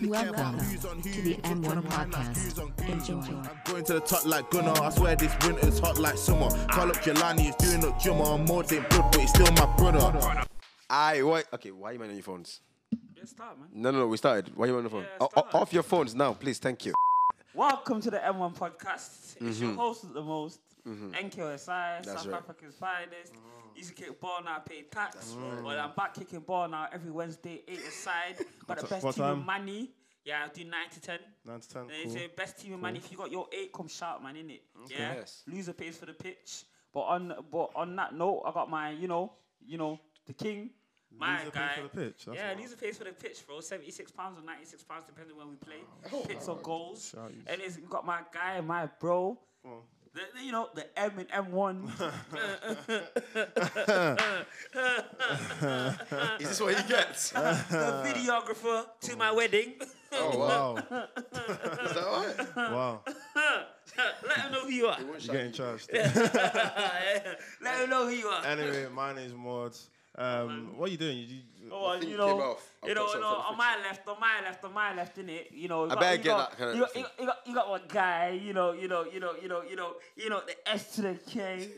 really Welcome who's on who. to the M1 podcast. who's on who. Enjoy. I'm going to the top like Gunnar. I swear this winter's hot like summer. Call up Jelani, it's doing up Jumma. I'm more than blood, but he's still my brother. I why okay, why are you man on your phones? Yeah, start, man. No, no, no, we started. Why are you on the phone? Yeah, O- o- off your phones now, please. Thank you. Welcome to the M1 podcast. It's your mm-hmm. host of the most, NQSI, South That's right. Africa's finest. Used to kick ball now, pay tax. Well, I'm back kicking ball now every Wednesday, 8 aside. Got the best team time? in money. Yeah, I do 9 to 10. 9 to 10. And Cool. It's the best team in money. If you got your 8, come shout, man, innit? Yeah. Yes. Loser pays for the pitch. But on but on that note, I got my, you know, you know, the king. My Loser pays guy. for the pitch, that's yeah, wild. loser pays for the pitch, bro. Seventy-six pounds or ninety-six pounds, depending when we play. Hits or goals. Shout. And it's got my guy, my bro. The, the- you know, the M and M1. Is this what he gets? the videographer to my wedding. oh Wow. Is that right? wow. Let him know who you are. You're getting charged. Let him know who you are. anyway, my name's Maud. Um, what are you doing? You, you, Oh, thing you came know, off. I've you know, you know, on my left, on my left, on my left, in it, you know. You I got, better you get got, that kind of you got, you got, you got, you got one guy, you know, you know, you know, you know, you know, you know, the S to the K,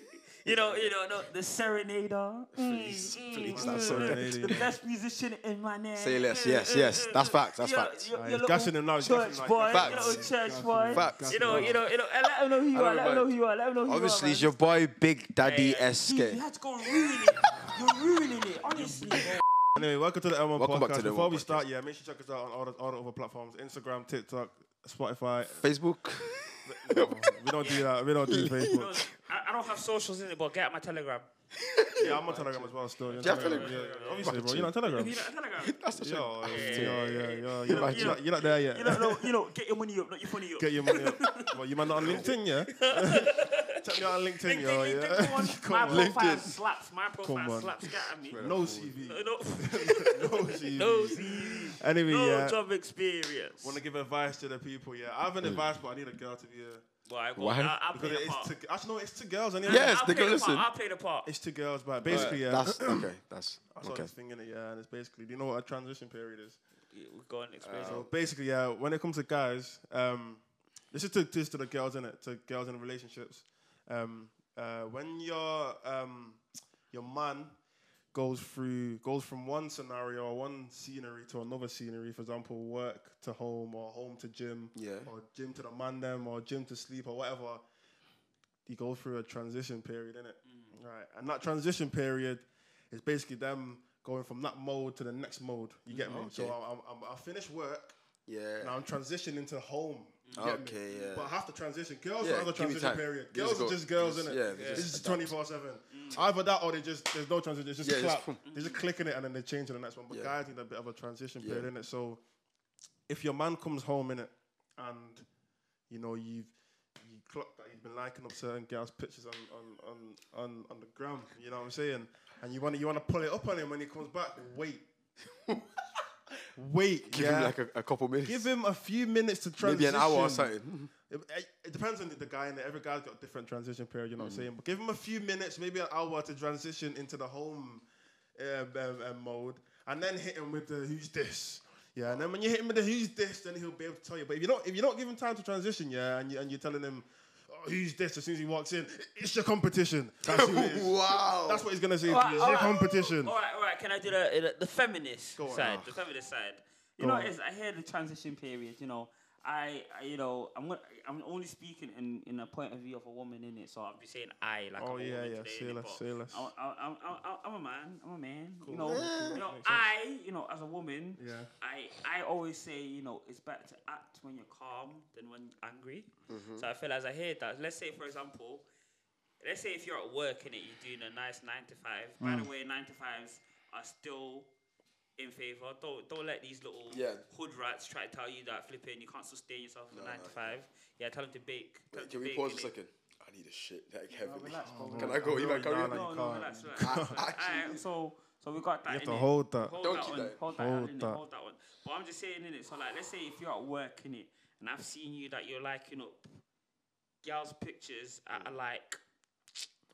you know, you know, no, the serenader. Please, Mm, please, mm, stop mm, serenading The best musician in my name. Say less. Yes, yes. That's facts. That's You know, facts. you- Nah, you he's gassing him now, Church boy, like you Facts. know, church boy. Facts. You know, you know, you know. and Let him know who you are. Let him know who you are. Let him know who Obviously, you are. Obviously, it's your boy Big Daddy You, SK. you had to go ruin it. You're ruining it, honestly. bro. Anyway, welcome to the M1 Welcome podcast. back to the Before M1 we podcast. start, yeah, make sure you check us out on all the, all the other platforms Instagram, TikTok, Spotify. Facebook. we don't do that. We don't do Facebook. I, I don't have socials in it, but get out my Telegram. Yeah, I'm on Telegram as well still. You're Do you have on Telegram? Yeah, yeah, obviously, bro. You're on Telegram. You know, Telegram. That's the shit. Yo, Yeah. yeah, yeah, yeah. You're, You know- you're, not, you you're, not, you're not there yet. You know, no, you know, get your money up, not your funny up. Get your money up. Well, you man not on LinkedIn, yeah? Check me on LinkedIn, LinkedIn, yo, LinkedIn, yeah? come on. Come my on. profile LinkedIn. slaps. My profile Come on. slaps. Get at me. No CV. No, No CV. no CV. Anyway, No yeah. job experience. Want to give advice to the people, yeah. I have an advice, but I need a girl to be a. Why? Go Why? I, I'll play Because the it's part. to, actually, no, it's to girls. Anyway. Yes, I'll they play can the listen. Part. I'll play the part. It's to girls, but basically, yeah. That's okay. That's I saw okay. this thing in it, yeah, and it's basically, do you know what a transition period is? Yeah, Go on, explain. So basically, yeah, when it comes to guys, um, this is to this to the girls in it, to girls in relationships. Um, uh, when your um, your man goes through goes from one scenario or one scenery to another scenery, for example, work to home or home to gym, Yeah. or gym to the man them or gym to sleep or whatever. You go through a transition period, innit? Right, and that transition period is basically them going from that mode to the next mode. You get me? So I'm, I'm, I finish work. Yeah. Now I'm transitioning to home. You get me? Okay, yeah. But I have to transition. Girls Yeah, don't have a transition period. Girls just are just girls, just- innit? yeah, they This just is 24 7. Mm. Either that or they just, there's no transition. It's just Yeah, it's clap. boom. They just clicking it and then they change to the next one. But Yeah. guys need a bit of a transition Yeah. period, innit? So if your man comes home, innit, and, you know, you've, you clock that he's been liking up certain girls' pictures on, on, on, on, on the gram, you know what I'm saying? And you want to you wanna pull it up on him when he comes back, wait. Wait, Give yeah. him like a, a couple minutes. Give him a few minutes to transition. maybe an hour or something. It, it- depends on the, the guy, and every guy's got a different transition period. You know Mm. what I'm saying? But give him a few minutes, maybe an hour to transition into the home um, um, um, mode, and then hit him with the who's this. Yeah, and then when you hit him with the who's this, then he'll be able to tell you. But if you don't, if you don't give him time to transition, yeah, and you and you're telling him. Oh, who's this? As soon as he walks in, it's your competition. That's who it is. wow. That's what he's gonna say to you. It's your alright. competition. All right, all right. Can I do the the, the feminist Go on. side? Ah. The feminist side. You Go know, on. it's, I hear the transition period. You know, I, I you know, I'm gonna, I'm only speaking in, in a point of view of a woman in it. So I'll be saying I like. Oh, I'm a yeah, woman yeah, today, say innit, less, but say less. I'm, a man. I'm a man. Cool. You know, Yeah. you know, I, you know, as a woman, Yeah. I, I always say, you know, it's better to act when you're calm than when angry. So I feel as I hear that. Let's say, for example, let's say if you're at work and you're doing a nice nine to five. By Mm. the way, nine to fives are still in favor. Don't don't let these little Yeah. hood rats try to tell you that flipping you can't sustain yourself for nine to five. Yeah, tell them to bake. Tell them Can to we bake, pause a second? I need a shit like heavily. relax, bro. Can I go? You man, carry No, on. no, No, you no, can't. relax, relax. relax. So so we got that. You have to innit? hold that. Hold Don't that keep one. that. Hold that, Hold that. Hold that one. But I'm just saying in it. So like, let's say if you're at work in it, and I've seen you that you're liking up girls' pictures at a like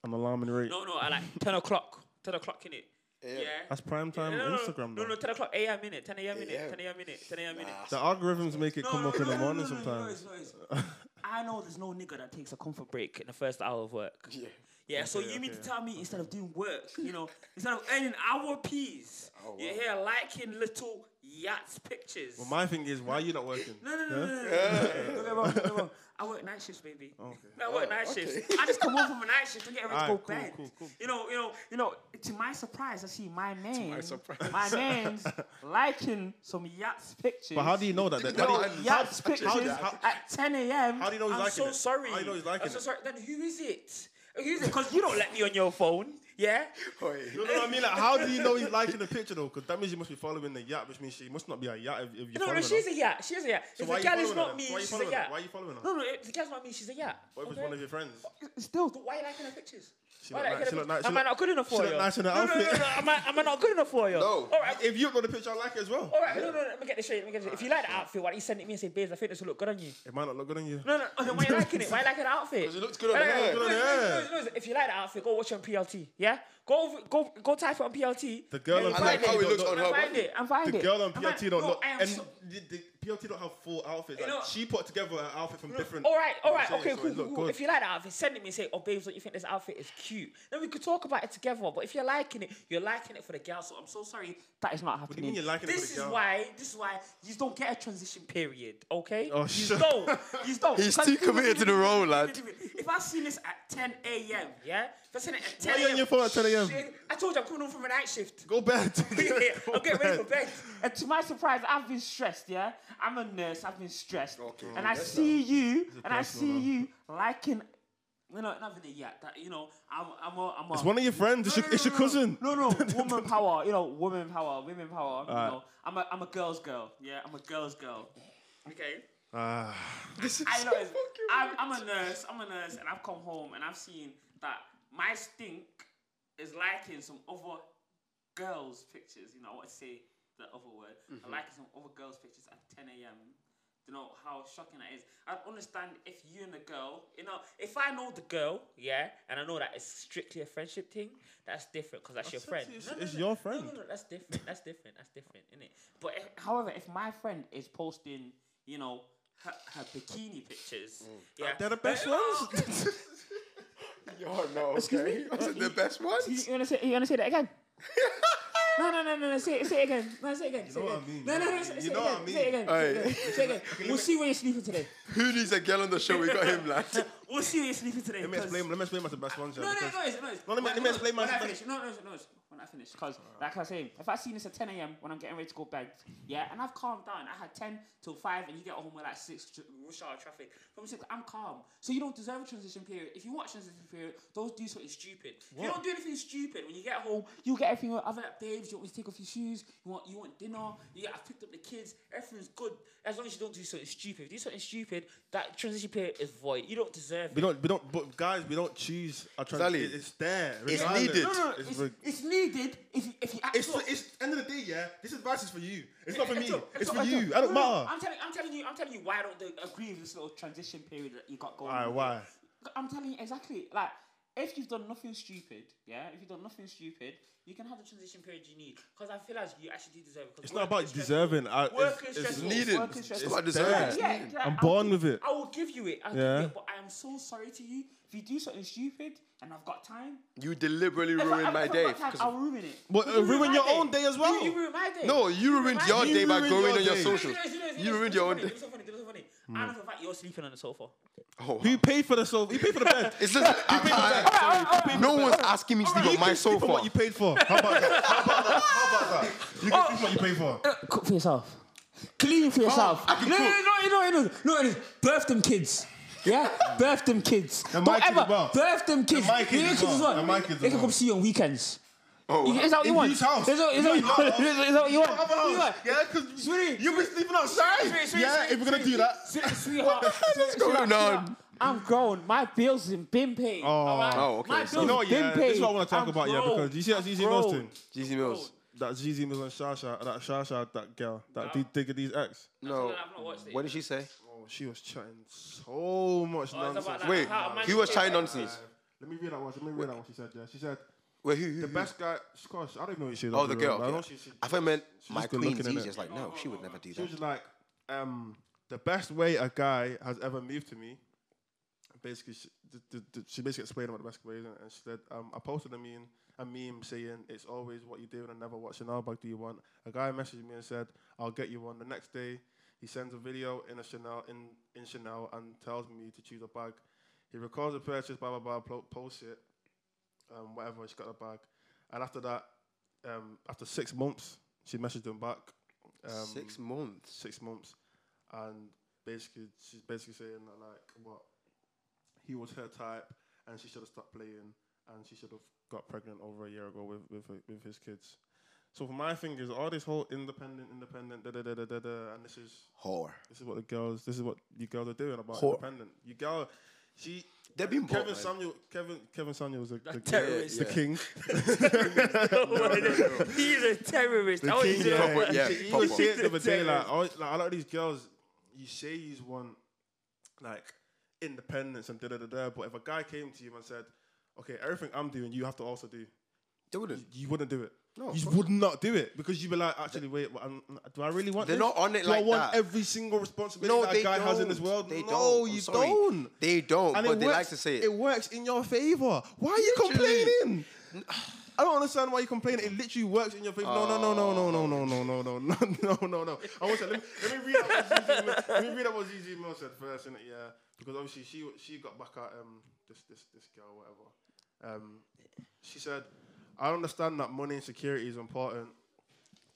An alarming rate. no no at like ten o'clock, ten o'clock in it. Yeah. Yeah. That's prime time no, no, Instagram, No, though. no, 10 o'clock a.m. minute, 10 a.m. minute, 10 a.m. minute, 10 a.m. minute. The algorithms make it No, come no, up in no, the no, morning no, no, no, sometimes. no, it's- no, it's- I know there's no nigga that takes a comfort break in the first hour of work. Yeah. Yeah, so you mean to tell me instead of doing work, you know, instead of earning our peas, you're here liking little yachts pictures. Well, my thing is, why are you not working? no, no, no, no, no, no, no, don't get wrong, don't get wrong. I work night shifts, baby. No, I work night shifts. I just come home from a night shift and get ready to go cool, bed. cool, cool. You know, you know, you know. To my surprise, I see my man, surprise. my man's liking some yachts pictures. But how do you know that? that- how do you- how- pictures how- at 10 a.m. How do you know he's I'm liking so it? sorry. How do you know he's liking I'm so it? sorry. Then who is it? Who is it? Because you don't let me on your phone. Yeah. Oi. You know what I mean? Like, how do you know he's liking the picture though? Because that means you must be following the yacht, which means she must not be a yacht if, if you're No, following no, she's her. a yacht. She's a yacht. So if why the are you gal is not her? me, Why are you she's a following her? yacht. Why are you following her? No, no, if the gal's not me, she's a yacht. What if it's okay? one of your friends? Still, why are you liking her pictures? She Why look like nice- her she look pictures? nice- she Am I look- not good enough she for look you? nice in her no, no, no, outfit. no. Am I, am I not good enough for you? No. All right. If you upload the picture, I like it as well. All right, no, no, let me get this straight. Let me get this straight. If you like the outfit, why don't you send it to me and say, babes, I think this will look good on you? It might not look good on you. No, no, oh, why are you liking it? Why are you liking the outfit? 'Cause it looks good on Why her. you- Good on no, no, her. no, no, no, If you like the outfit, go watch it on PLT. Yeah, go go go type it on PLT. The girl on find I like PLT how it don't looks look- on And her find body. it. And find The it. girl on And PLT don't no, look, I am and so- the, the PLT don't have full outfits. You Like, know- she put together an outfit from different. All right, all right, I'm okay, so cool, it cool, cool. If you like the outfit, send it me and say, oh, babes, don't you think this outfit is cute? Then we could talk about it together. But if you're liking it, you're liking it for the girl. So I'm so sorry that is not do you happening. mean you're liking it for this the is why, this is why you don't get a transition period, okay? Oh, you shit. don't. You don't. He's 'Cause- too committed to the role, lad. If I seen this at 10 a.m., yeah? If I it at 10 Why you on your phone at 10 a.m.? Shit, I told you I'm coming home from a night shift. Go bed. Go I'm getting ready for bed. bed. And to my surprise, I've been stressed, yeah? I'm a nurse, I've been stressed. Okay. And I see you, and I see now. you liking, you know, not even yet, that, you know, I'm, I'm a, I'm a. It's one of your friends. It's your, it's your cousin. No, no, woman power, you know, woman power, women power, you know. I'm a, I'm a girl's girl, yeah? I'm a girl's girl. Okay? Ah, I know. it's- I'm, I'm a nurse. I'm a nurse, and I've come home and I've seen that my stink is liking some other girls' pictures. You know, I want to say the other word. Mm-hmm. I'm liking some other girls' pictures at 10 a.m. You know how shocking that is. I understand if you and the girl, you know, if I know the girl, yeah, and I know that it's strictly a friendship thing, that's different because that's, your friend. it's- No, no, it's no, your friend. No, no, that's different. That's different. That's different, isn't it? But if, however, if my friend is posting, you know, her, her bikini pictures, yeah, they're the best Oh, ones. Yo, no, Excuse me? Was it the best ones? you wanna say? You wanna say that again? no, no, no, no, no. Say it, say it again. No, say it again. say know what again. I mean. No, no, no. You Say, say know it what I again. Say it again. Say it again. Say it again. We'll see where you're sleeping today. Who needs a girl on the show? We got him, lad. We'll see you're sleeping today. Let me explain. Let me explain what's the best ones. yeah, No, no, no, it's, no, it's, No, let me- let me explain when I finish. No, no, no, no, it's when I finish. Because, oh. like I was saying, if I see this at 10 a.m. when I'm getting ready to go bed, yeah, and I've calmed down, I had 10 till 5, and you get home with like 6 rush hour traffic. From 6, I'm calm. So you don't deserve a transition period. If you watch transition period, don't do something stupid. If you don't do anything stupid, when you get home, you get everything. Other like, babes, you want me to take off your shoes? You want you want dinner? You get, I've picked up the kids. Everything's good as long as you don't do something stupid. If you do something stupid, that transition period is void. You don't deserve We it. don't. We don't. But guys, we don't choose. Our trans- Exactly. it- It's there. It's regardless. needed. No, no, It's it's, reg- it's needed if you, if you act It's, up. for, it's end of the day, yeah. This advice is for you. It's not for me. It's up, It's up, for it's you. I don't No, no, matter. I'm telling, I'm telling you, I'm telling you why I don't do- agree with this little transition period that you got going. Alright, on. why? I'm telling you exactly. Like, if you've done nothing stupid, yeah, if you've done nothing stupid, you can have the transition period you need. Because I feel like you actually do deserve it. 'cause It's not about deserving. I, Work it's, is it's stressful. needed. Work is It's stressful. about deserving. Yeah, yeah, I'm I'll born with it. I will give you it. I'll Yeah. give it. But I am so sorry to you. If you do something stupid and I've got time, You deliberately if I- ruined my day. got I'll ruin it. But, You uh, ruin your day. own day as well. You, you ruined my day. No, you ruined my your day. day by ruined going your on your socials. You ruined your own day. Do something, do something. I for a fact you're sleeping on the sofa. Oh, Who paid for the sofa? You paid for the bed. It's just, I- I- no one's asking me to sleep on my can sleep for sofa. what you paid for. How about that? How about that? How about that? You can sleep for what you paid for. Uh, cook for yourself. Clean for oh, yourself. I can no, no, cook. no, no, no, no, no, no, birth them kids. Yeah, birth them kids. And Don't kids ever as well. birth them kids. my kids Your as well. And my kids They as can well. come see you on weekends. Oh, Is that what you want? whose house? Is that, is that, what you want? Is that- is that what you want? Other What you want? Yeah, because Sweetie. you've been sleeping outside. Sweetie, sweetie, yeah, sweetie, if we're gonna sweetie. do that. Sweet- Sweetheart, the hell is sweetheart, going sweetheart, on? I'm grown. My bills have been paid. alright? Oh, oh okay, My so- You know what? been Yeah, paid. this is what I want to talk I'm about. Yeah, because you see that I'm Zeze Millz grown. thing. Zeze Millz. That Zeze Millz and Shasha, that Shasha, that girl, that did Digga D's ex. No. I've not watched it. What did she say? Oh, she was chatting so much Oh, nonsense. about that- Wait, how he was should chatting pay- nonsense. Let me read that one. Let me read that one. She said, yeah. She said, Wait, who? who The who? best guy, Scotch. I don't know what she is. Oh, the girl. I know she, she, I thought it meant she's my just good queen's looking, easy. innit? It's like, no, she would never do She was that. just like, um, the best way a guy has ever moved to me. Basically, she, she basically explained what the best way is, and she said, um, I posted a meme, a meme saying, "It's always what you do and never what Chanel bag do you want." A guy messaged me and said, "I'll get you one." The next day, he sends a video in a Chanel in, in Chanel and tells me to choose a bag. He records the purchase, blah blah blah, plo- posts it, um, whatever. She got the bag, and after that, um, after six months, she messaged him back. Um, Six months. six months, and basically she's basically saying that like what he was her type, and she should have stopped playing, and she should have got pregnant over a year ago with with with his kids. So for my thing is all this whole independent, independent, da da da da da, da and this is Whore. this is what the girls, this is what you girls are doing about Whore. independent. You girl, she. They've been bought, Kevin man. Samuel. Kevin Kevin Samuel was the, the, terrorist. the Yeah. king. He's a terrorist. The That king, his- yeah. Proper- yeah, he, he proper. was saying the other day, like, Terrorist. like, a lot of these girls, you say you want like independence and da da da da, but if a guy came to you and said, "Okay, everything I'm doing, you have to also do," They wouldn't. you wouldn't do it. No, you would not do it because you'd be like, actually, wait, I'm, do I really want They're this? not on it do I want that. every single responsibility No, that guy don't. has in this world? They no, don't. You don't. They don't, And but they works, like to say it. It works in your favor. Why are you Literally. complaining? I don't understand why you complain. It literally works in your favor. No, no, no, no, no, no, no, no, no, no, no, no, no, no. I want to let me, let me read out what Zeze let me read out what Zeze Mil said first, innit? Yeah, because obviously she she got back at um this this this girl whatever. Um, she said, I understand that money and security is important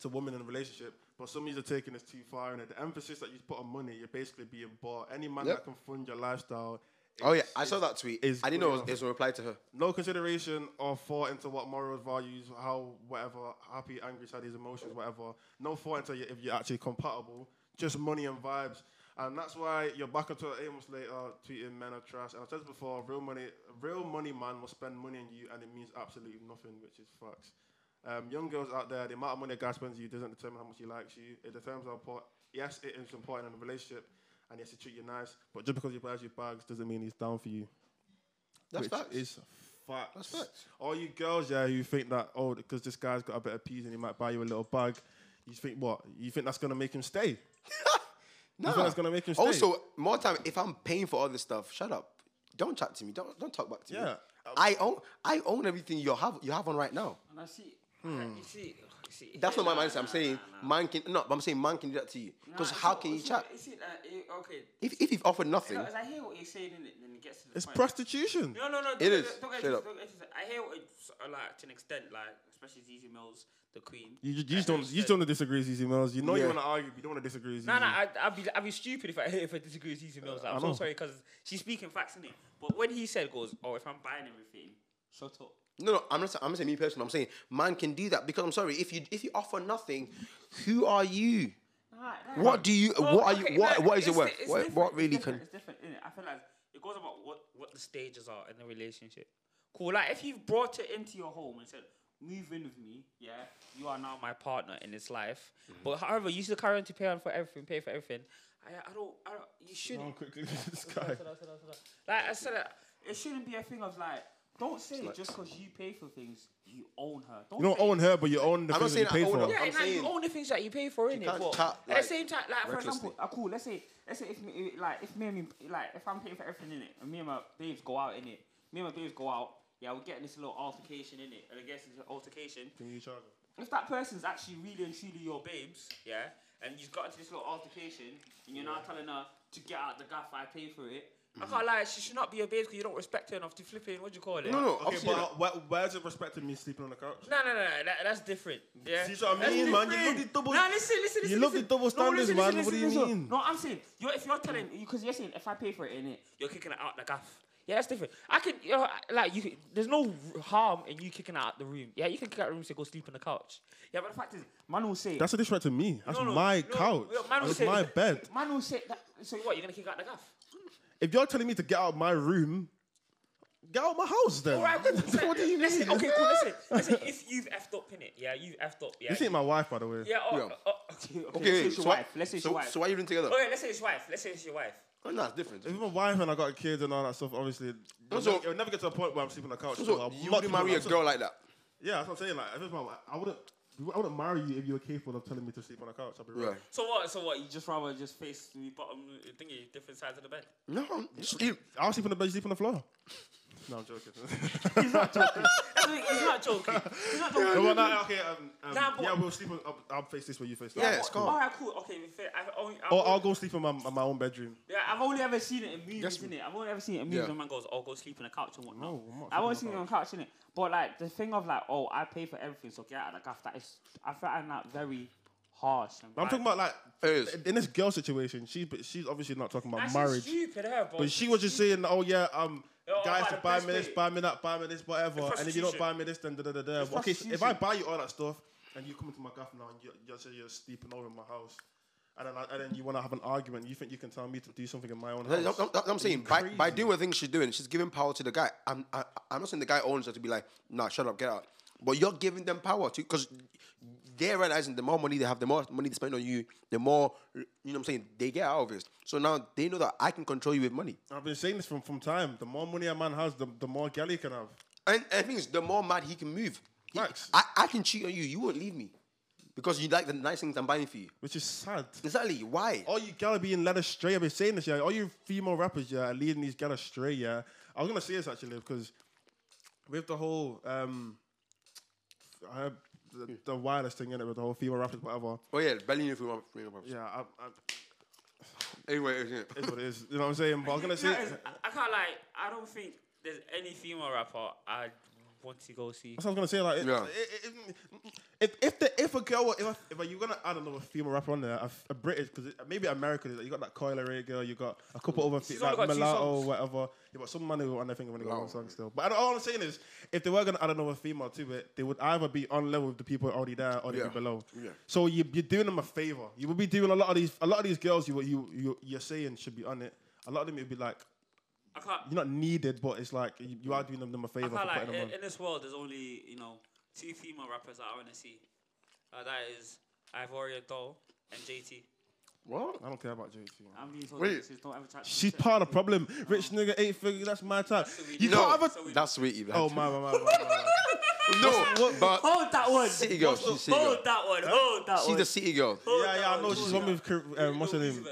to women in a relationship, but some of you are taking this too far. And the emphasis that you put on money, you're basically being bought. Any man Yep. that can fund your lifestyle. Oh yeah, is- I saw that tweet. is I didn't know it was, it was a reply to her. no consideration or thought into what morals, values, how, whatever, happy, angry, sad, these emotions, whatever. No thought into if you're actually compatible. Just money and vibes. And that's why you're back onto eight months later tweeting men are trash. And I said this before, real money, real money man will spend money on you and it means absolutely nothing, which is facts. Um, young girls out there, the amount of money a guy spends on you doesn't determine how much he likes you. It determines how important. Yes, it is important in a relationship, and he has to treat you nice. But just because he buys you bags doesn't mean he's down for you That's which facts. is facts. That's facts. All you girls, yeah, who think that oh, because this guy's got a bit of peas and he might buy you a little bag, you think what? You think that's gonna make him stay? No, think that's gonna make him stay? Also, more time. If I'm paying for all this stuff, shut up. Don't chat to me. Don't don't talk back to me. Yeah. I own I own everything you have you have on right now. And I see, Hmm. you see, see. That's not my Nah, mindset. I'm saying nah, nah. man can no, but I'm saying man can do that to you. Because Nah, how so- can you chat? You see, that, eh, okay. If if you've offered nothing, Because I hear what you're saying, and then it gets to the It's point. prostitution. No, no, no. It don't- is, Don't, don't get straight it- up. don't get it- I hear what it's uh, like to an extent, like especially Zeze Millz, the queen. You, you just don't you just don't want to disagree with Zeze Millz. You know you Yeah. want to argue, but you don't want to disagree with Zeze. No, no, I'd, I'd be I'd be stupid if I if I disagree with Zeze Millz. Like, I I'm so sorry because she's speaking facts in it. But when he said goes, oh, if I'm buying everything, shut up. no, no, I'm not. I'm not saying me personally. I'm saying man can do that because I'm sorry. If you if you offer nothing, who are you? Nah, nah. What do you? Well, what are you? What nah, what is it it's worth? it's What, different, what it's really different, can? It's different, innit? I feel like it goes about what what the stages are in the relationship. Cool. Like if you've brought it into your home and said, "Move in with me," yeah, you are now my partner in this life. Mm-hmm. But however, you still carry on to pay on for everything, pay for everything. I, I don't, I don't. You shouldn't. Down quickly, this guy. Like I said, it shouldn't be a thing of like, don't say just because you pay for things, you own her. Don't You don't own her, but you own the I'm not things that you pay I own for. her. Yeah, I'm and like, you own the things that you pay for, innit? can't But chat, at the like, same time, like for example, uh, cool. Let's say, let's say if me, like if me and me, like if I'm paying for everything in it, and me and my babes go out in it, me and my babes go out. Yeah, we're getting this little altercation in it, and I guess it's an altercation. Can you charge her? If that person's actually really and truly your babes, yeah, and you've got into this little altercation, and you're now telling her to get out the gaff, I pay for it. I can't lie, she should not be your babes because you don't respect her enough to flip in. What do you call it? No, no. Okay, obviously but where, where's it respecting me sleeping on the couch? No, no, no, no, that, that's different. Yeah. See what I That's mean, man? You different. love the double- Nah, listen, listen, you listen. love the listen. double No, standards, listen, man. listen, What do you listen, listen. mean? No, I'm saying, you're, if you're telling, because you're saying, if I pay for it in it, you're kicking it out the gaff. Yeah, that's different. I can, you know, like, you. Can, there's no harm in you kicking out the room. Yeah, you can kick out the room and say go sleep on the couch. Yeah, but the fact is, man will say. That's a disrespect to me. That's No, no, my no, couch. no, man will That's say- my bed. Man will say that. So what? You're gonna kick out the gaff? If you're telling me to get out of my room, get out of my house then. All right, good. what do you mean? Listen, okay, cool. Listen, listen. If you've effed up in it, yeah, you've effed up. Yeah. This ain't my wife, by the way. Yeah. Oh, Yeah. oh, oh okay. Okay. Okay, let's say it's so your what- wife. Let's say it's so, your wife. so why you even together? Okay, let's say it's your wife. Let's say it's your wife. Oh, no, it's different. If my wife and I got kids and all that stuff, obviously, it'll, So- never, it'll never get to a point where I'm sleeping on the couch. So, so I'm you not wouldn't marry a my- girl like that? Yeah, that's what I'm saying. Like, if it's my, I wouldn't, I wouldn't marry you if you were capable of telling me to sleep on the couch. I'll be real. Right. So what? So what? You just rather just face the bottom thingy, different sides of the bed. No, I'm- sleep. I'll sleep on the bed, you sleep on the floor. No, I'm joking. He's not joking. He's not joking. He's not joking. no, well, no, okay, um, um, Nah, but- yeah, we'll sleep on. I'll, I'll face this way, you face that. Yeah, it's All calm. right, cool. Okay, fair. I've only, I've Or only- I'll go sleep in my, in my own bedroom. Yeah, I've only ever seen it in movies, Yes. innit? I've only ever seen it in movies Yeah. when man goes, "Oh, go sleep on the couch and whatnot." No, I'm not I've only seen it on on the couch, innit? But like the thing of like, "Oh, I pay for everything, so get out of the gaff." That is, I find that very harsh. And I'm talking about like It is. in this girl situation. She's but she's obviously not talking about That's marriage. stupid, her, bro. But she was just saying, "Oh yeah, um, Oh, guys, about to buy me this, way. buy me that, buy me this, whatever. And if you don't buy me this, then da da da da. Okay, so if I buy you all that stuff, and you come into my gaff now, and you you say you're sleeping over in my house, and then and then you want to have an argument, you think you can tell me to do something in my own I'm, house? I'm- I'm saying by, by doing the things she's doing, she's giving power to the guy. I'm I, I'm not saying the guy owns her to be like, nah, shut up, get out. But you're giving them power to because they're realizing the more money they have, the more money they spend on you, the more you know what I'm saying they get out of it. So now they know that I can control you with money. I've been saying this from from time. The more money a man has, the, the more gal he can have. And, and the thing is, the more mad he can move. He- Facts. I, I can cheat on you. You won't leave me because you like the nice things I'm buying for you. Which is sad. Exactly. Why? All you gal are being led astray. I've been saying this, yeah. All you female rappers, yeah, are leading these gal astray, yeah. I was gonna say this actually because with the whole um, I heard the, the wireless thing in it with the whole female rappers, whatever. Oh yeah, belly you for Yeah, I, I, Anyway, isn't it? it's what it is. You know what I'm saying? But I was gonna say, No, it's- I, I can't like. I don't think there's any female rapper I want to go see. That's what I was gonna say. Like, it- Yeah. it- it- if if the if a girl, if, if you're gonna add another female rapper on there, a, a British, because maybe American, like, you got that Coi Leray girl, you got a couple other She's fe- like only got two mulatto, songs. whatever. You got some man who on their finger when they got one Wow. song still. But I don't- all I'm saying is, if they were gonna add another female to it, they would either be on level with the people already there, or they'd Yeah. be below. Yeah. So you, you're doing them a favor. You would be doing a lot of these, a lot of these girls you you you you're saying should be on it. A lot of them would be like, I can't. you're not needed, but it's like you, you are doing them, them a I favor for can't lie. them In, in this world, there's only you know two female rappers that I want to see. Uh, that is Ivorian Doll and JT. What? I don't care about JT. I'm being told Wait. this don't ever chat. She's me. part of the problem. Rich nigga, eight figure, that's my type. You do. can't have a. So we- that's sweetie. man. Oh, my, my, my, my, my. no, but Hold that one. city girl. She's a city girl. Hold that one. Hold that She's one. the city girl. Hold Yeah, yeah, I know. She's one with, Kir- um, what's her Little name?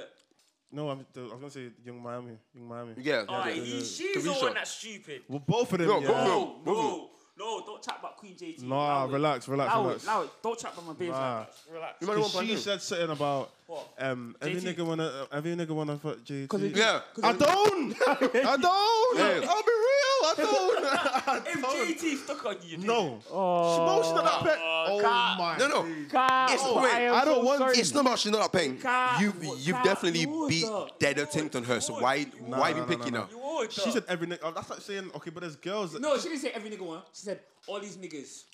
Elizabeth. No, I'm, I was going to say Yung Miami. Yung Miami. Yeah. Oh, yeah. he, she's the Caresha. one that's stupid. Well, both of them, No, yeah. both of them. No, both of no, no, don't chat about Queen JT. Nah, Allow relax, relax, Allow relax. it. Don't chat about my babes Nah. like that. Relax. You might Because she said something about What? um, every JT. nigga wanna, uh, every nigga wanna fuck JT. 'Cause it- Yeah. I don't. I don't. I'll be real. I don't. I If don't. JT stuck on you, No. Oh, She motioned at that pet. oh, Oh God. my. No, no. days. It's- oh, wait, am I don't so want- sorry. It's not about she's not that paying. Can't- You you've can't definitely do beat dead You or on her. So why would. why no, be no, picking no, her? You She said every nigga. oh, That's like saying okay, but there's girls. That, No, she didn't say every nigga one. She said all these niggas.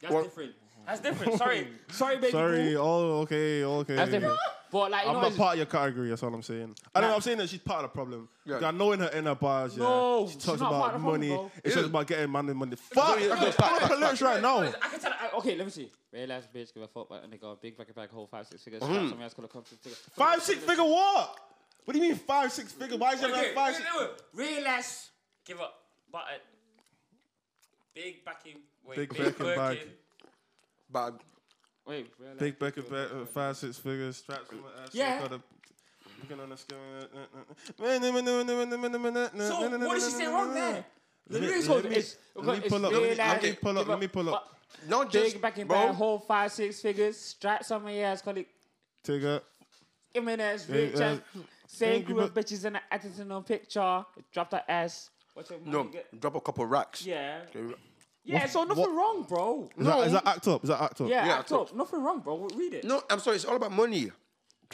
That's What? different. That's different. Sorry, sorry, baby. Sorry. boo. Oh, okay, okay. That's different. But like, you I'm know, not it's- part of your category. That's all I'm saying. I don't know. I'm saying that she's part of the problem. Yeah. Yeah. I know in her inner bars, yeah, No, she she's talks not part about of the problem, money. bro. It's Yeah. just about getting money, money. Fuck! yeah, I yeah, can fact, pull up her fact, lyrics right now. I can tell. I, okay, let me see. Real ass bitch, give a fuck about a nigga. Big fucking bag, whole five six figures. Mm-hmm. Something else gonna come to figure. Five, six figure what? What do you mean five, six figure? Why is it Okay, like five, six? wait, wait. Real ass, give up. But uh, big backing. Wait, Big big, backing bag. Working. Bag. Wait, real ass. Big back, back uh, five, six figures, straps on my ass. Yeah. got a- looking on the scale, uh, uh, So what did she say wrong there? The Let me- lyrics let was me- it's, let me it's pull up, real let me- ass, let me pull up, give let me pull up. Not just Big backing bro. bag, whole five six figures. Straps on my ass, call it Tigger. Give me that Hey, rich uh, ass. Same thank you, group of but- bitches in the editing on picture. Drop that ass. What's your No, money get? drop a couple racks. Yeah. Okay. Yeah, so nothing what- wrong, bro. Is, that, is that act up? Is that act up? Yeah, Yeah, act I up. Nothing wrong, bro. Read it. No, I'm sorry. It's all about money.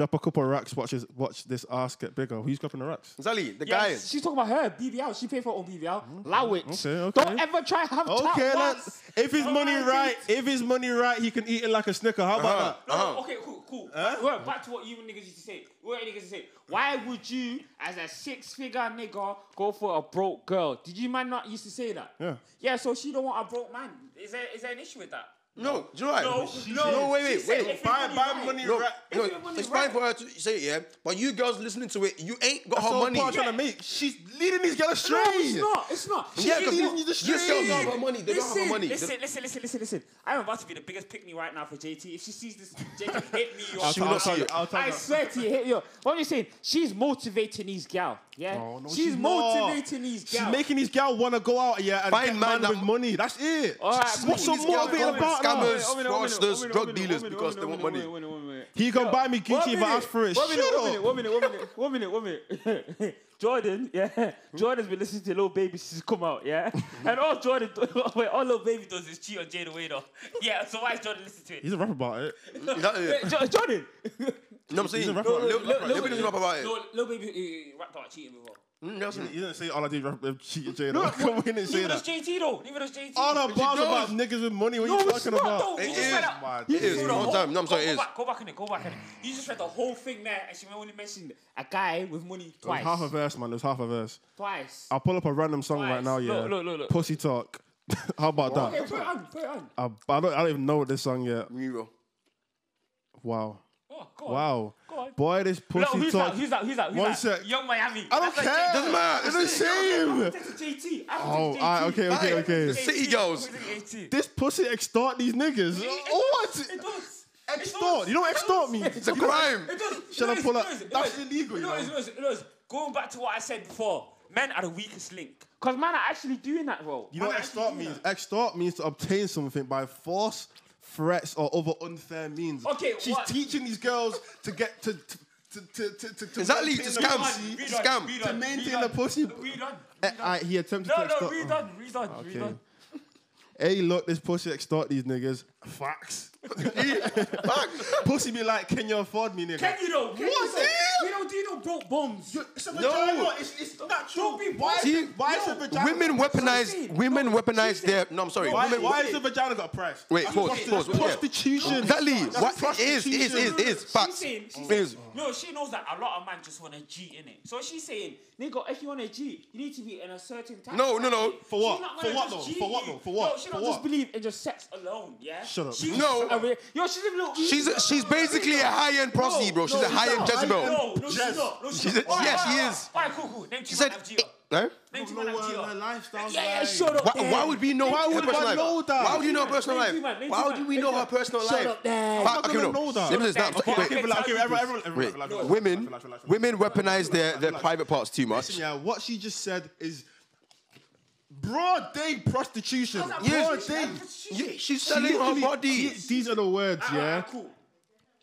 Drop a couple of racks. Watch this. Watch this ass get bigger. Who's dropping the racks? Zali, the Yeah, guy. she's talking about her BBL. She paid for her own BBL. Allow it. Okay, okay. Don't ever try to have Okay, chat let, once. if his money Alright. right, if his money right, he can eat it like a snicker. How about Uh-huh. that? No, no, okay, cool, cool. Well, back to what you niggas used to say. What you niggas used to say? Why would you, as a six-figure nigga, go for a broke girl? Did you man not used to say that? Yeah. Yeah. So she don't want a broke man. Is there is there an issue with that? No, do you know what? No, no, wait, wait, wait. if Buy, buy money money No, right. no, your money's it's fine right. for her to say it, yeah. But you girls listening to it, you ain't got That's her money. point trying to make. She's leading these girls astray. No, it's not. It's not. Yeah, She's because leading you these astray. girls don't have her money. They don't have her money. They- Listen, listen, listen, listen, listen. I'm about to be the biggest pick me right now for JT. If she sees this, JT hit me. I'll, She will not tell see you. it. I'll tell I you. swear to you, hit you. What are you saying? She's motivating these gal. Yeah, Oh, no, she's, she's not. motivating these She's making these gal want to go out yeah and Find get man man that- with money. That's it. All right, What's so these girls motivating go with about that? Scammers, fraudsters, drug dealers because they want money. He can buy me Gucci if I ask for it. One minute, one minute, one minute, one minute, one minute, one minute. Jordan, yeah. Jordan's been listening to Lil Baby since come out, yeah. and all Jordan, wait, all Lil Baby does is cheat on Jayda Wayda. Yeah, so why is Jordan listening to it? He's a rapper about it. Is that it? Jordan. You know what I'm saying? a rapper. Lil- Lil- Lil- Lil Baby doesn't rap about it. No, Lil Baby rapped about cheating before. Mm, you didn't say all I did was cheat Jayda. Come on, he didn't say Neither does that. JT though. Neither does JT. All the bars about niggas with money. What no, you it's talking about? though. It You just is. read Man, you it is. One time. No, I'm sorry, go, it is. Go back, go back in it. Go back in it. You just read the whole thing there, and she only mentioned a guy with money twice. half a verse, man. There's half a verse. Twice. I'll pull up a random song right now, yeah. Look, look, look, look. Pussy talk. How about Okay, that? put it on. Put it on. I, I, don't, I don't even know this song yet. Miro. Wow. Oh, go on. Wow. Go on. Boy, this Look, pussy who's talk. that? Who's that? Who's that? Who's One that? sec. Yung Miami. I don't That's like care. JT. Doesn't matter. It's the same. That's a JT. I'm Oh, JT. alright, okay, okay, Aye. okay. The City girls. JT. This pussy extort these niggas. Oh, what? It does. Extort. You know what extort means? It's a crime. It does. Shall I pull up? That's illegal, It you does, know. it does, it does. Going back to what I said before, men are the weakest link. Because men are actually doing that, role. You know what extort means? Extort means to obtain something by force, threats, or other unfair means. Okay, she's what- teaching these girls to get to to to to to, to, to Exactly, maintain to the scam. pussy. Read Scam. on, read To on, maintain read the pussy. on. Read on. Eh, aight, he attempted No, to no, extort. read on, read on, read Okay. on. Hey, look, this pussy extort these niggas. Facts. pussy be like, can you afford me, nigga? Can you know? Can What? you know? We don't do no broke bombs. It's a No. vagina. It's, it's natural. Don't be why, biased. See, why is No, a vagina? Women weaponize. Women No, weaponize their. No, I'm sorry. Why, Women. why is the vagina got a price? Wait, That's pause, prosti- pause, that's yeah. prostitution. Exactly. That's What it is, it is, it is, it is. Facts. She's saying, she's It saying, is. no, she knows that a lot of men just want to cheat in it. So she's saying, nigga, if you want to cheat, you need to be in a certain type. No, no, no. For what? For what though? For what though? For what? No, she For don't what? just believe in just sex alone. Yeah. Shut up. She's No. A re- Yo, she's a little. She's a, she's basically a high end prostitute, bro. She's a high end Jezebel. No, no, she's Jez. not. No, she's She's a- Alright, yeah, she is. Alright, cool, cool. Name She said, man have cheater. eh? Name two know man have what cheater. her lifestyle's Yeah, yeah, like. shut up. Why, why would we know Why her would personal I life? know that? Why would you know her personal life? two Why two would man, we know her man. personal Shut life? up there. Fa- I'm not gonna know that. Let me just- relax, women, women relax, relax, weaponize their, their private parts too much. Yeah, what she just said is broad day prostitution. How's that Broad prostitution? day. That's Yeah, she's She selling her literally- body. these- These are the words, Ah, yeah. ah, Cool.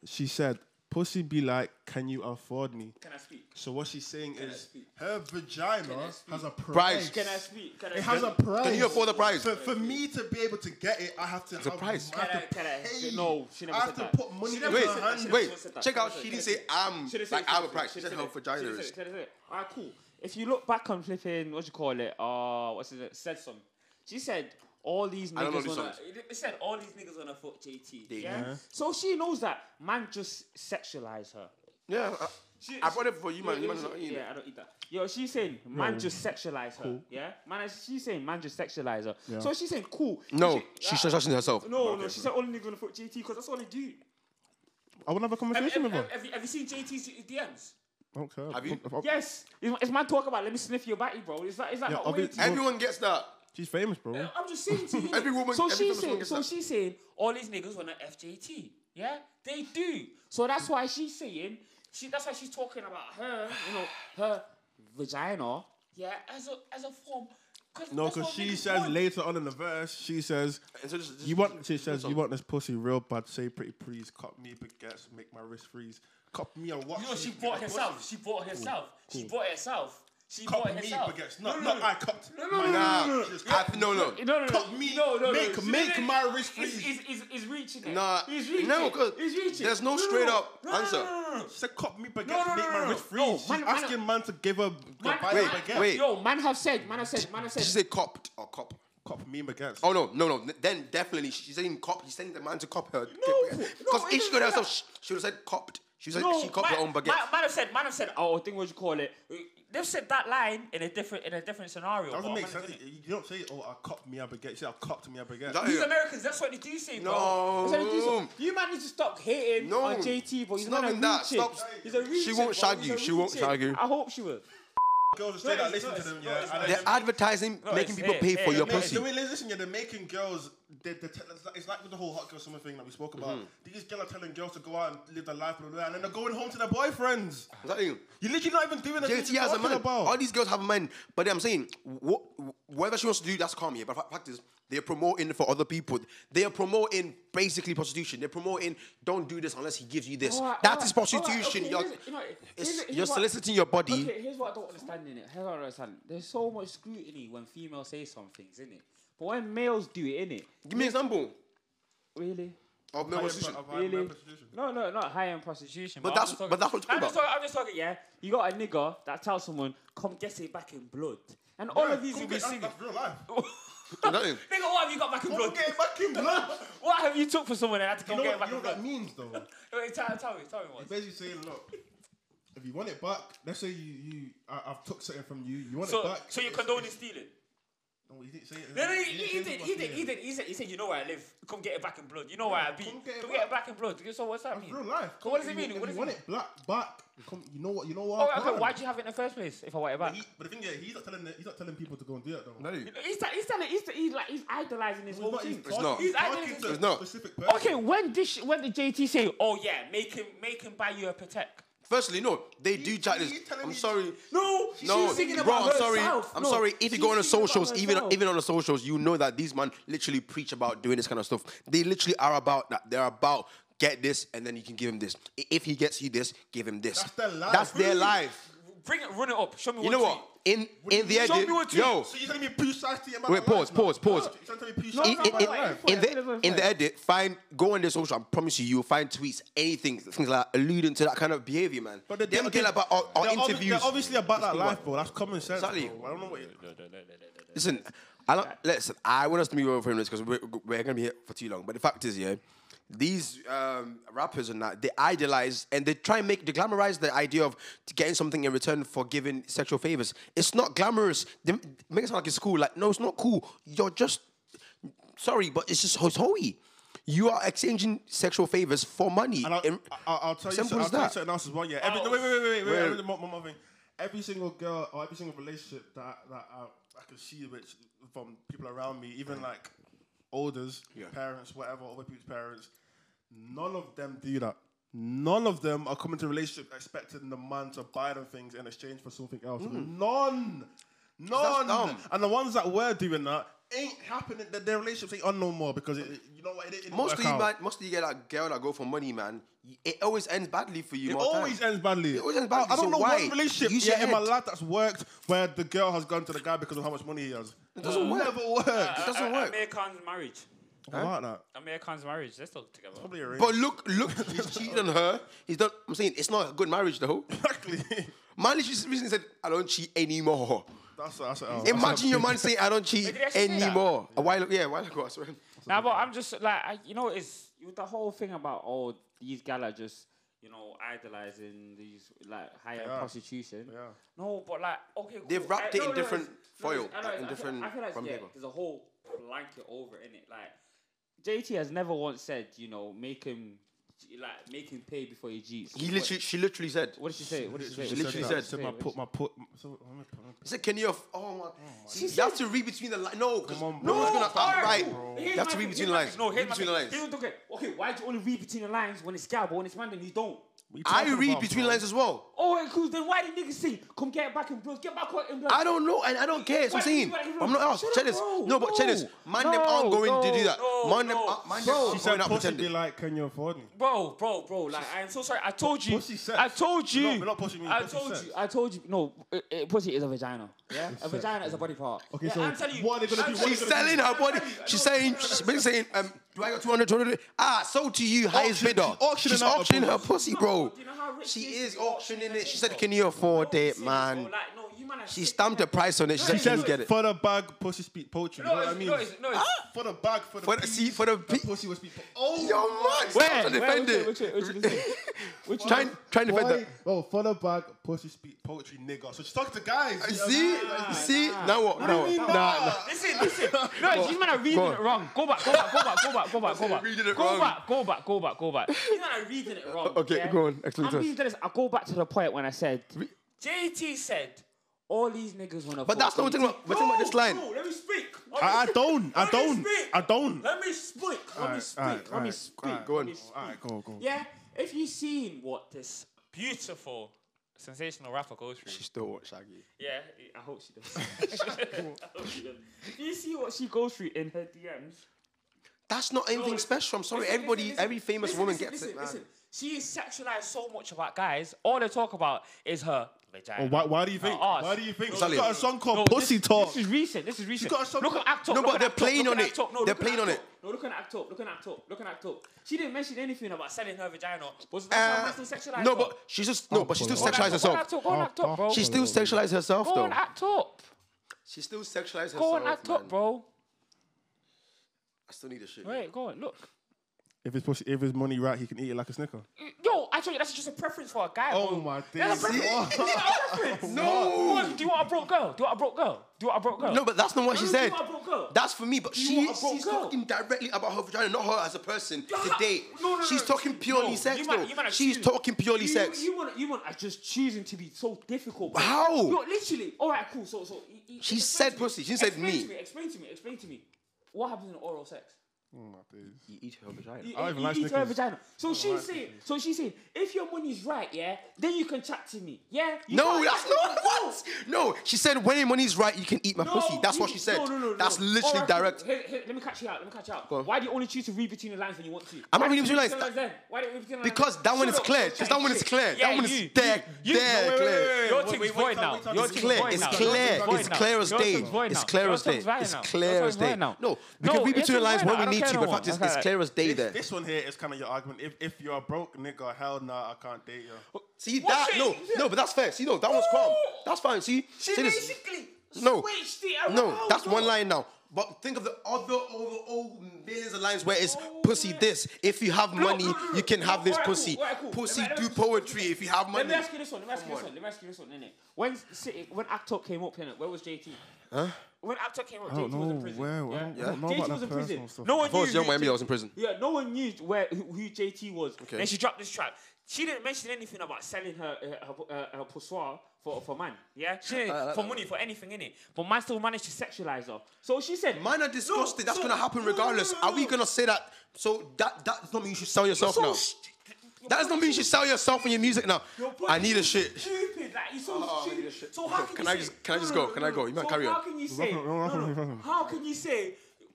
She said, "Pussy be like, can you afford me?" Can I speak? So what she's saying I is, speak? her vagina speak? has a Price. price. Can I speak? Can I It speak? has a price. Can you afford the price? For, for me to be able to get it, I have to. a have- price. I have Can I- to can I- pay. no, she never I said have to that. put money She in never Wait, her that. hand. Wait. never said that. Check out. She didn't say I'm Should've like said- I have a price. She said her it. vagina Should've is. said it, should've said it. Alright, cool. If you look back on flipping, what you call it? Uh, what's it? Said some. She said all these I don't know niggas these wanna. songs. It said all these niggas wanna fuck JT. Yeah. Yeah. So she knows that man just sexualize her. Yeah, I, She- I brought it for you, man. Yeah, You yeah, man not she- eating it. yeah, I don't eat that. Yo, she's saying man just sexualize her. Yeah, man, is- she's saying man just sexualize her. So she's saying cool. No, She- she's uh, touching herself. No, no, she said all niggas wanna fuck JT because that's all they do. I want to have a Have, conversation have, with have, her. have you, have you seen JT's DMs? Okay. Have you? Yes. Is, is man talk about let me sniff your body, bro? Is that is that Yeah, not way obvi- Everyone gets that. She's famous, bro. I'm just saying to you. Every woman- so every she's famous woman saying, gets so that. she's saying all these niggas want to FJT. Yeah, they do. So that's why she's saying she. That's why she's talking about her. You know, her vagina. Yeah, as a as a form. Cause No, that's because what she niggas says want. later on in the verse, she says, And so just- just- "You want?" She just- says, "You want this pussy real bad? Say pretty please, cut me baguettes, make my wrist freeze, cop me a what?" You know, she bought herself. She bought herself. She bought herself. She Cop bought me herself. baguettes, No, not no, not no. I copped. No, my no, Nah, no, I, no, no. No, no, no. Cut me, no, no, make- no. make No, no, my no. wrist He's- freeze. He's, he's, he's reaching it. Nah, he's reaching no, it. 'cause He's reaching there's no no, straight no, up no, answer. No, no, no, no. She said, "Cop me baguettes, No, no, no, make my no, wrist no. freeze." No, She's man- man- asking man to give her Man, buy wait, a baguette. wait. Yo, man have said, man have said, man have Did said. she say copped or cop? Cop me baguettes. Oh no, no, no. Then definitely she's saying cop. He's saying the man to cop her. No, Because no, if she I could herself, she would have said copped. She said No, she copped her man- own baguette. Man, man have said, man have said, oh, I think what you call it. They've said that line in a different in a different scenario. That doesn't make sense. You don't say, "Oh, I copped me a baguette." You say, "I copped me a baguette." That- These Yeah. Americans, that's what they do say, bro. No. That's what they do say. You man need to stop hating No. on JT, bro. He's It's not, not a even that. chick. Stop. He's a real She won't bro. shag He's you. She won't chick. shag you. I hope she will. girls just No, say that, listen to them, yeah. and then They're advertising, No, making it's people it, pay for it, your it, pussy. The way listen, yeah, they're making girls. They, they tell, it's, like, it's like with the whole hot girl summer thing that we spoke about. Mm-hmm. These girls are telling girls to go out and live their life, blah, blah, blah, and then they're going home to their boyfriends. Exactly. You're literally not even doing anything. JT has a man. about. All these girls have a man. But I'm saying, what, whatever she wants to do, that's calm. here. But fa- fact is, they're promoting for other people. They are promoting basically prostitution. They're promoting, don't do this unless he gives you this. Alright, that alright, is prostitution. alright, okay, you're, here's- you know, it's, here's- here's you're what- soliciting your body. Okay, here's what I don't understand in it. Here's what I don't understand. There's so much scrutiny when females say some things, in it. But when males do it, in it, Give me an example really. of male prostitution. Really? No, no, not high end prostitution. But I'm that's- just talking- but that's what I'm I'm just talking talking. I'm just talking. Yeah, you got a nigga that tells someone, "Come get it back in blood," and all of these will be singing. That's real life. Exactly. Nigga, what have you got back in Come blood? get it back in blood. What have you took for someone and had to You come know get it what, back you know in what that blood? means, though? Wait, tell, tell me, tell me what. It's basically saying, look, if you want it back, let's say you, you I, I've took something from you, you want So, it back. so you it's- condoning stealing? No, he didn't say it. No, no, he, didn't he, say he did, was he did, he did. He said, he said, you know where I live. Come get it back in blood. You know where I be. come get it Come back. get it back in blood. So what's that That's mean? real life. So what does it mean? you- What does you it want mean? it black back, come, you know what? You know what? Oh, okay. Why'd you have it in the first place? If I want it But, back. he, but the thing is, he's not telling the, he's not telling people to go and do it though. No, You He's, ta- he's telling, he's, he's like, he's idolizing his He's whole not, team. he's It's not. He's He's idolizing- It's not. specific person. Okay, when did when did JT say, "Oh yeah, make him make him buy you a Patek"? Firstly, no, they do chat this. I'm sorry. No, No, she's singing bro, about I'm sorry. herself. I'm No, sorry. If you go on the socials, even even on the socials, you know that these man literally preach about doing this kind of stuff. They literally are about that. They're about get this, and then you can give him this. If he gets you this, give him this. That's their life. That's their life. Bring it, run it up. Show me. What you one know what? In in the Show edit, me what yo, So you're telling me precisely about Wait, pause, pause, pause. You're telling me No, in, precisely no, in, in, my life. wait, in wait, the in the edit, find go on the social. I promise you, you'll find tweets, anything, things like alluding to that kind of behavior, man. But the them okay, get about our, our they're obvi- interviews. They're obviously about that life, about- bro. That's common sense. Exactly. Bro. I don't know what. Listen, I don't, listen. I want us to move over from this because we're, we're gonna be here for too long. But the fact is, yeah, these um, rappers and that they idolize and they try and make they glamorize the idea of getting something in return for giving sexual favors. It's not glamorous. They make it sound like it's cool. Like no, it's not cool. You're just sorry, but it's just hoey. You are exchanging sexual favors for money. and I'll, In- I'll, I'll tell you. Simple I'll tell you something else as well. Yeah. Every, Oh. no, wait, wait, wait, wait, wait. Wait. Every, one, one more. Every single girl or every single relationship that that I, I can see which from people around me, even like olders, parents, whatever, other people's parents, none of them do that. None of them are coming to a relationship expecting the man to buy them things in exchange for something else. Mm. None. None. dumb. And the ones that were doing that ain't happening. Their, their relationships ain't on no more because it, it- you know what? It, didn't most work of you, out. man, most of you get that girl that go for money, man. It always ends badly for you. It more always time. ends badly. It always ends I- I, don't so know why? one relationship Use your yet in my head. life that's worked where the girl has gone to the guy because of how much money he has. It doesn't work. Never worked. It doesn't Uh, work. Amir Khan's marriage. I like that. Amir Khan's marriage. They're still together. Probably a But look, look, he's cheated on her. He's done. I'm saying it's not a good marriage though. Exactly. Man literally recently said, "I don't cheat anymore." That's that's. Oh, that's Imagine a your big- man saying, "I don't cheat Did he actually say that? anymore." A while, yeah, a while ago. I swear. Now, but I'm just like, I, you know, it's with the whole thing about oh, these gal are just, you know, idolizing these like higher Yeah. prostitution. Yeah. No, but like, okay, cool. They've wrapped I- it in no, no, different no, foil, it's- I know, like, in I feel- different I feel like from yeah, paper. there's a whole blanket over in it. Like, JT has never once said, you know, make him like make him pay before he cheats. He What- literally, she literally said. What did she say? What did she say? She What did literally say? said- What did she Said say? my What did put she- my put. So, He said, "Can you?" Have, oh my. She you have to read between the lines. No, Come on, no bro. one's gonna have to alright, right. cool. You have to read between the lines. No, Read here's my between the lines. Here's. Okay, why do you only read between the lines when it's gal, but when it's random you don't? What you I read about, between bro? lines as well. Oh, wait, cool. Then why did niggas say, come get back in blood, get back in blood? I don't know, and I don't care. So I'm Why saying, do you think I'm not asked. Check this. bro. No, but check this. No. Man, them aren't No, going to do that. no, Man, them, no. are- man, them She aren't said going pussy be like, can you afford me? Bro, bro, bro, like I am so sorry. I told you. Pussy sex. I told you. No, we're not pushing me, I told you. I told you. No, uh, uh, pussy is a vagina. Yeah, a vagina is a body part. Okay, yeah, so I'm telling you. what are they gonna do? What She's gonna selling her body. She's saying, she's been saying, um, do I got 200, 200? Ah, sold to you, highest bidder. she's auctioning She's her auctioning her pussy. pussy, bro. Do you know how rich She she is is? auctioning it. She said, can you afford No, it, man? Like, no, you man are She stamped man. the price on it. She No, said, it's- can Says you get it? for the bag, pussy speak poetry. No, you know what I mean? no, it's- no, it's- For the bag, for the For the- piece, see, for the the pe- pussy will speak. po- Oh, Yo, man, Where? stop trying to Where? defend Which- it. which- which- which- which- Which Trying, trying to defend that. oh, for the bag, pussy speak poetry, nigga. So she's talking to guys. Uh, you see, you uh, see. Now what? Now what? Nah, nah. Listen, listen. No, these men are reading it wrong. Go back, go back, go back, go back, go back, go back. reading it go back, go back, go back, go back. These men are reading it wrong. Okay, go on, explain I'm to us. this. I'll go back to the point when I said JT said all these niggas want to. But that's not what we're talking about. We're talking about this line. Let me speak. I, I don't. I don't. I don't. Let me speak. Let me speak. Let me speak. alright, go on. Let me speak. Alright, go, go. Yeah, if you seen what this beautiful, sensational rapper goes through, She still watch Shaggy. yeah, I hope she does. I hope she does. Do you see what she goes through in her DMs? That's not anything listen, special. I'm sorry. Listen, Everybody, listen, listen. every famous Listen, woman listen, gets listen, it, man. Listen. She is sexualized so much about guys. All they talk about is her vagina. Oh, why, why do you think? Her arse. Why do you think? She's Sally. got a song called No, Pussy this, Talk. This is recent. This is recent. got a song look at called- act up. No, look but at they're Act Up, playing look on at it. Up, no, They're look at playing Act on Up. it. No, look at act up. Look at act up. Look at act up. She didn't mention anything about selling her vagina. Was that Uh, still sexualized? no, but she's just no, but she still pull it sexualized Go on, herself. act up, Go on, act up, bro. She still sexualized herself Go though. on, act up. She still sexualized herself. Go on, act man. up, bro. I still need a shit. Wait, go on, look. If his pussy, if his money right, he can eat it like a snicker. Yo, I told you that's just a preference for a guy. Oh bro. my That's a days. preference. Is a preference? No. What? Do you want a broke girl? Do you want a broke girl? Do you want a broke girl? No, but that's not what No, she no, said. Do you want a broke girl? That's for me, but you she, want a broke she's girl? talking directly about her vagina, not her as a person to date. no, no, no, she's no, talking no, purely you sex, might- you might She's choose- talking purely you, sex. You want, you want are just choosing to be so difficult. bro. How? Yo, literally. All right, cool. So, so. y- y- She said pussy. She didn't say Explain. To me. Explain to me. Explain to me. What happens in oral sex? My days. You eat her vagina. You, I don't even you like eat her Snickers. vagina. So she's like saying, so she's saying, if your money's right, yeah, then you can chat to me, yeah. You No, that's not what. No, she said when your money's right, you can eat my No, pussy. That's what she said. No, no, no, That's no. literally Alright, cool. direct. Here, here, let me catch you out. Let me catch you out. on. Why do you only choose to read between the lines when you want to? I'm not reading between the lines. then? Why do you read between the lines? Because that one is clear. Because that one is clear. That one is there, there, wait, wait, clear. wait, wait, Your Wait, thing's void now. wait, wait, Your it's clear. It's clear. Your thing's void It's clear as day. It's clear as day. It's clear as day. No, we can read between the lines when we need care to, no but fact is, it's clear as day This, there. this one here is kind of your argument. If if you're a broke nigga, hell nah, I can't date you. Oh, see What that? No, no, but that's fair. See, no, that one's calm. That's fine. See, She see this. basically No. switched it around. No, that's one line now. But think of the other over old millions of lines where it's Oh, pussy yeah. this. If you have money, no, no, no. you can have this Alright, cool, pussy. cool. Pussy Let me- do let me- poetry if you have money. Let money. me ask you this one. Let me ask you Come this one. Let me ask you this one. Innit? When City, when Act Up came up, innit? Where was JT? Huh? When Act came up, I JT don't was in prison. where. I yeah? don't, I don't know JT about was that in prison. personal stuff. No one If I was knew young who Miami, J- I was in prison. Yeah, no one knew where who, who JT was. Okay. Then she dropped this track. She didn't mention anything about selling her uh, her, her, her, her poussoir for for man. Yeah, she ah, didn't, I for that money for anything in it. But man still managed to sexualize her. So she said, Man are disgusted. That's no, gonna happen no, no, regardless. no, no, Are we no. gonna say that? So that that does not mean you should sell yourself So now. st- That does not mean you should sell yourself and your music now. Oh, I need a shit. Stupid, like you're so Oh, stupid. shit. So how can, Can you I say, just- can I just no, go? no, Can no, I I go? You might so carry on. How can you say? Rock No, no. How can you say?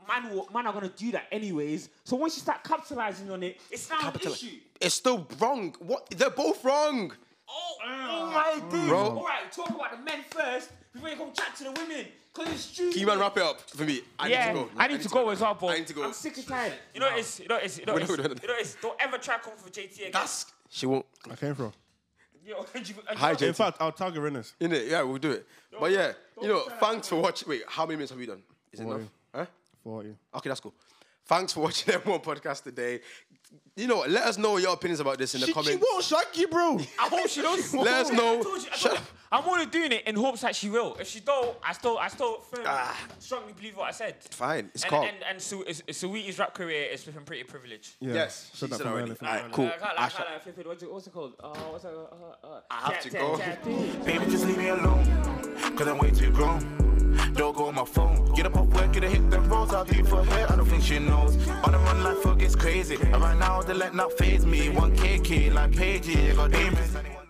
Man, will- man are gonna do that anyways. So once you start capitalizing on it, it's now an issue. It's still wrong. What? They're both wrong. Oh, oh my days. Bro. All right, talk about the men first before you come chat to the women. Cause it's stupid. Can you man wrap it up for me? I yeah, need to go. I need to go as well, bro. I need to go. I'm sick and tired. You know it's, you know it's, you know it's, not- we're not- you know it's, don't ever try to come for JT again. That's she won't. I came from. Yo, and you- Hi, JT. In fact, I'll tag her in this. In it, yeah, we'll do it. But yeah, you know, thanks for watching. Wait, how many minutes have we done? Is it enough? Huh? For you. Okay, that's cool. Thanks for watching everyone podcast today. You know, what, let us know your opinions about this in the She, she won't shag you, bro. I hope she does. Let us know. I told you, I Shut told you. I'm only doing it in hopes that she will. If she don't, I still, I still firmly, Ah. strongly believe what I said. Fine, it's and, calm. And and Su- is- is rap career is flipping pretty privileged. Yeah. Yes, said she that said from already. earlier, from Alright, earlier. cool. I can't, I lie, I can't, lie, flipping, what's it, what's it called? Uh, what's it, uh, uh, I have Tat- to tat- go. tat- Baby, just leave me alone, cause I'm way too grown. Don't go on my phone. Get up off work, get a hit them rolls. I'll do for her, I don't think she knows. On the run, life gets crazy. And right now, the let not phase me. 1K key, like Paige, got demons.